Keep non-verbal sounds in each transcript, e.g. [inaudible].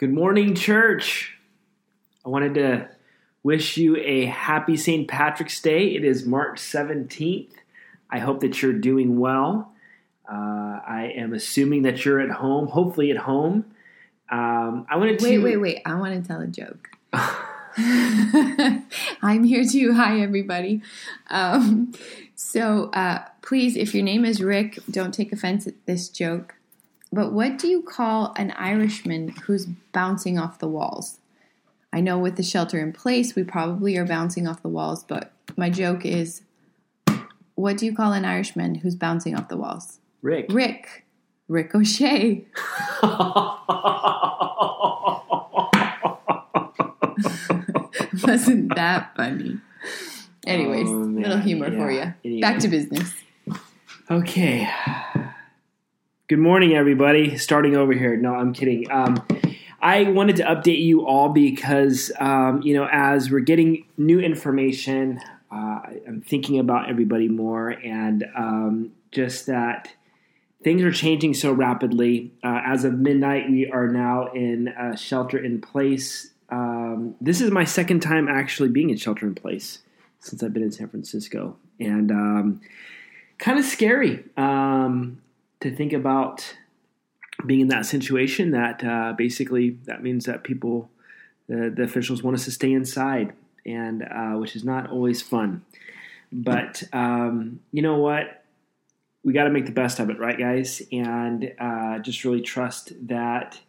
Good morning, church. I wanted to wish you a happy St. Patrick's Day. It is March 17th. I hope that you're doing well. Uh, I am assuming that you're at home, hopefully at home. Um, I wanted to Wait, wait, wait. I want to tell a joke. [laughs] [laughs] I'm here too. Hi, everybody. Um, so, uh, please, if your name is Rick, don't take offense at this joke. But what do you call an Irishman who's bouncing off the walls? I know with the shelter in place, we probably are bouncing off the walls, but my joke is what do you call an Irishman who's bouncing off the walls? Rick. Rick. Rick Ricochet. [laughs] Wasn't that funny? Anyways, Oh, man. little humor for Yeah. you. Back to business. Okay. Good morning, everybody. Starting over here. No, I'm kidding. Um, I wanted to update you all because, um, you know, as we're getting new information, uh, I'm thinking about everybody more and um, just that things are changing so rapidly. Uh, as of midnight, we are now in shelter in place. Um, this is my second time actually being in shelter in place since I've been in San Francisco. And, um, kind of scary um, to think about being in that situation. That uh, basically that means that people, the, the officials, want us to stay inside, and uh, which is not always fun. But um, you know what? We got to make the best of it, right, guys? And uh, just really trust that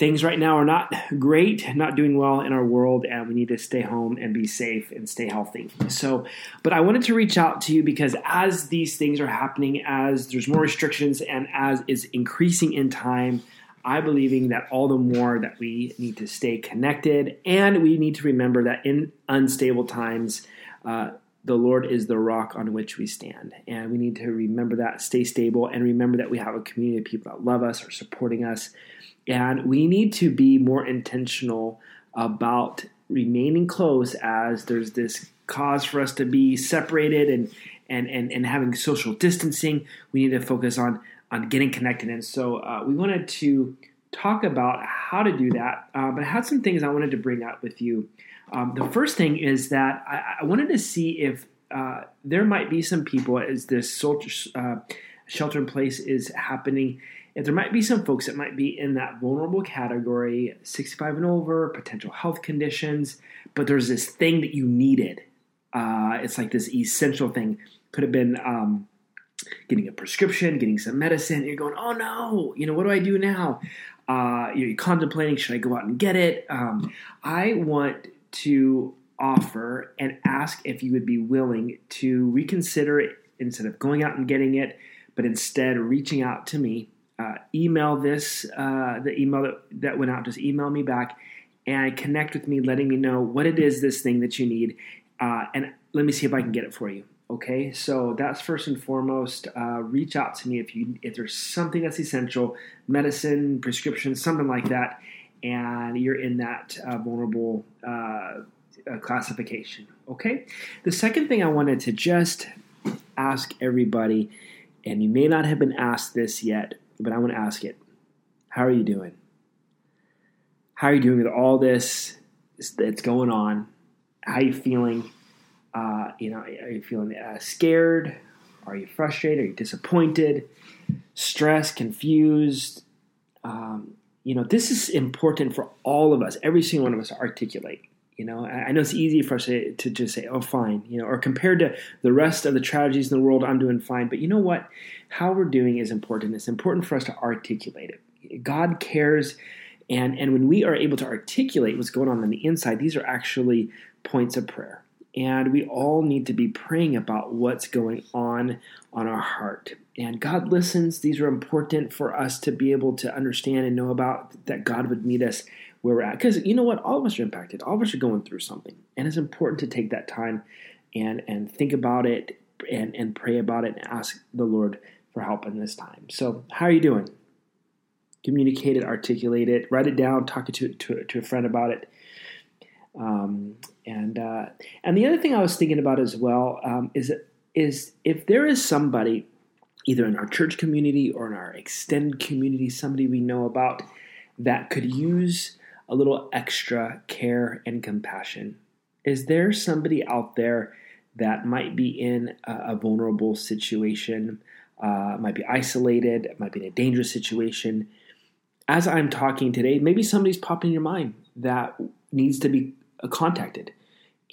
things right now are not great, not doing well in our world, and we need to stay home and be safe and stay healthy. So, but I wanted to reach out to you because as these things are happening, as there's more restrictions, and as is increasing in time, I believing that all the more that we need to stay connected, and we need to remember that in unstable times. Uh, the Lord is the rock on which we stand. And we need to remember that, stay stable, and remember that we have a community of people that love us, are supporting us, and we need to be more intentional about remaining close as there's this cause for us to be separated and and and, and having social distancing. We need to focus on on getting connected. And so uh, we wanted to talk about how to do that. Uh, but I had some things I wanted to bring up with you. Um, the first thing is that I, I wanted to see if uh, there might be some people as this soldier, uh, shelter in place is happening if there might be some folks that might be in that vulnerable category 65 and over potential health conditions but there's this thing that you needed. Uh, it's like this essential thing. Could have been um, getting a prescription getting some medicine. You're going oh no. You know what do i do now? Uh, you're contemplating should i go out and get it? Um, i want to offer and ask if you would be willing to reconsider it instead of going out and getting it but instead reaching out to me uh, email this uh, the email that, that went out. Just email me back and connect with me letting me know what it is this thing that you need uh, and let me see if i can get it for you okay? So that's first and foremost uh, reach out to me if you if there's something that's essential medicine prescription something like that and you're in that uh, vulnerable uh, classification okay? The second thing i wanted to just ask everybody and you may not have been asked this yet but I want to ask it. How are you doing? How are you doing with all this that's going on? How are you feeling? Uh, you know, are you feeling uh, scared? Are you frustrated? Are you disappointed? Stressed? Confused? Um, you know, this is important for all of us, every single one of us, to articulate. You know, I know it's easy for us to, to just say, "Oh, fine," you know, or compared to the rest of the tragedies in the world, I'm doing fine. But you know what? How we're doing is important. It's important for us to articulate it. God cares, and and when we are able to articulate what's going on on the inside, these are actually points of prayer. And we all need to be praying about what's going on on our heart. And God listens. These are important for us to be able to understand and know about that God would meet us where we're at. Because you know what? All of us are impacted. All of us are going through something. And it's important to take that time and, and think about it and, and pray about it and ask the Lord for help in this time. So, how are you doing? Communicate it, articulate it, write it down, talk to, to, to a friend about it. Um, and uh, and the other thing I was thinking about as well um, is is if there is somebody either in our church community or in our extended community, somebody we know about that could use a little extra care and compassion? Is there somebody out there that might be in a, a vulnerable situation, uh, might be isolated, might be in a dangerous situation? As I'm talking today, maybe somebody's popping in your mind that needs to be contacted.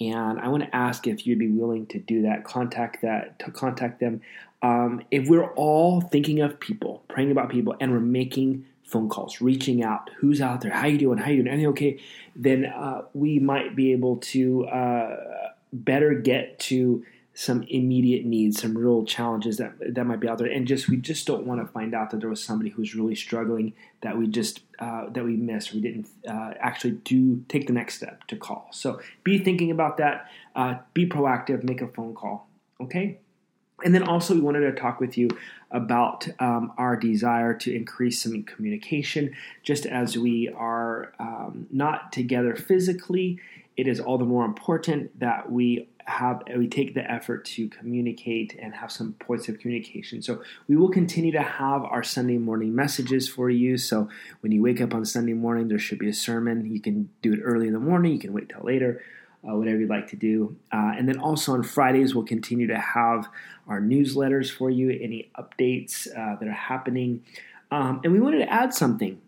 And I want to ask if you'd be willing to do that, contact that, to contact them. Um, if we're all thinking of people, praying about people, and we're making phone calls, reaching out, who's out there, how you doing, how you doing, anything okay, then uh, we might be able to uh, better get to some immediate needs, some real challenges that that might be out there, and just we just don't want to find out that there was somebody who's really struggling that we just uh, that we missed, we didn't uh, actually do take the next step to call. So be thinking about that. Uh, be proactive. Make a phone call. Okay. And then also, we wanted to talk with you about um, our desire to increase some communication. Just as we are um, not together physically, it is all the more important that we have we take the effort to communicate and have some points of communication. So we will continue to have our Sunday morning messages for you. So when you wake up on Sunday morning, there should be a sermon. You can do it early in the morning. You can wait till later uh, whatever you'd like to do. Uh, and then also on Fridays, we'll continue to have our newsletters for you, any updates uh, that are happening. Um, and we wanted to add something.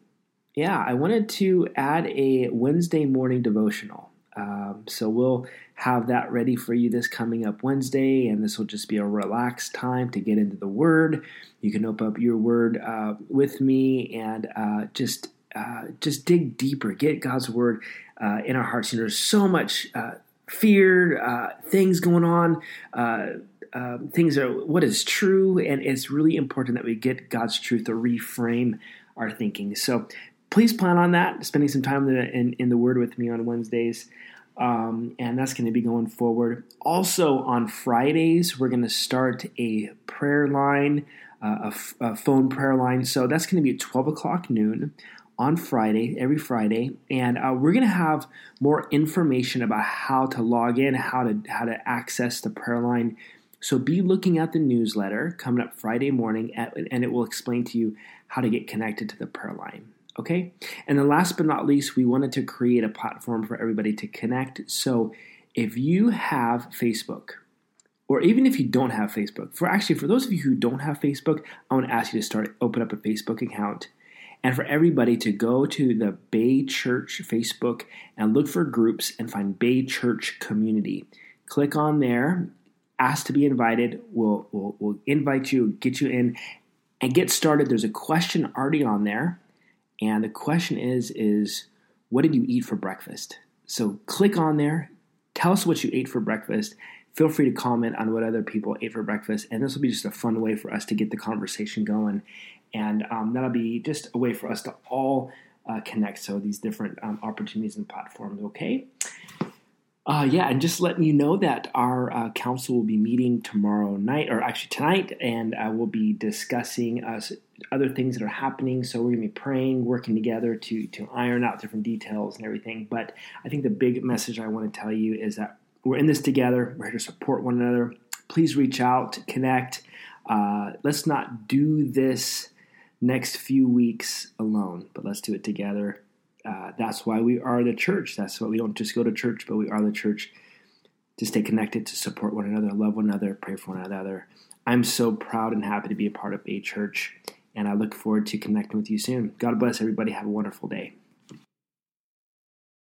Yeah, I wanted to add a Wednesday morning devotional. Um, so we'll have that ready for you this coming up Wednesday, and this will just be a relaxed time to get into the Word. You can open up your Word uh, with me and uh, just uh, just dig deeper, get God's Word uh, in our hearts. Know, there's so much uh, fear, uh, things going on, um, things are what is true, and it's really important that we get God's truth to reframe our thinking. So please plan on that, spending some time in in, the Word with me on Wednesdays. Um, and that's going to be going forward. Also, on Fridays, we're going to start a prayer line, uh, a, phone prayer line. So that's going to be at 12 o'clock noon on Friday, every Friday, and uh, we're going to have more information about how to log in, how to how to access the prayer line. So be looking at the newsletter coming up Friday morning, at, and it will explain to you how to get connected to the prayer line. Okay, and then last but not least, we wanted to create a platform for everybody to connect. So if you have Facebook, or even if you don't have Facebook, for actually for those of you who don't have Facebook, I want to ask you to start open up a Facebook account and for everybody to go to the Bay Church Facebook and look for groups and find Bay Church Community. Click on there, ask to be invited. We'll, we'll, we'll invite you, get you in, and get started. There's a question already on there, and the question is is what did you eat for breakfast? So click on there, tell us what you ate for breakfast. Feel free to comment on what other people ate for breakfast, and this will be just a fun way for us to get the conversation going and um, that'll be just a way for us to all uh, connect. So these different um, opportunities and platforms. Okay. Uh, yeah, and just letting you know that our uh, council will be meeting tomorrow night, or actually tonight, and uh, we'll be discussing uh, other things that are happening. So we're going to be praying, working together to to iron out different details and everything. But I think the big message I want to tell you is that we're in this together. We're here to support one another. Please reach out, connect. Uh, let's not do this next few weeks alone, but let's do it together. Uh, that's why we are the church. That's why we don't just go to church, but we are the church to stay connected, to support one another, love one another, pray for one another. I'm so proud and happy to be a part of a church, and I look forward to connecting with you soon. God bless everybody. Have a wonderful day.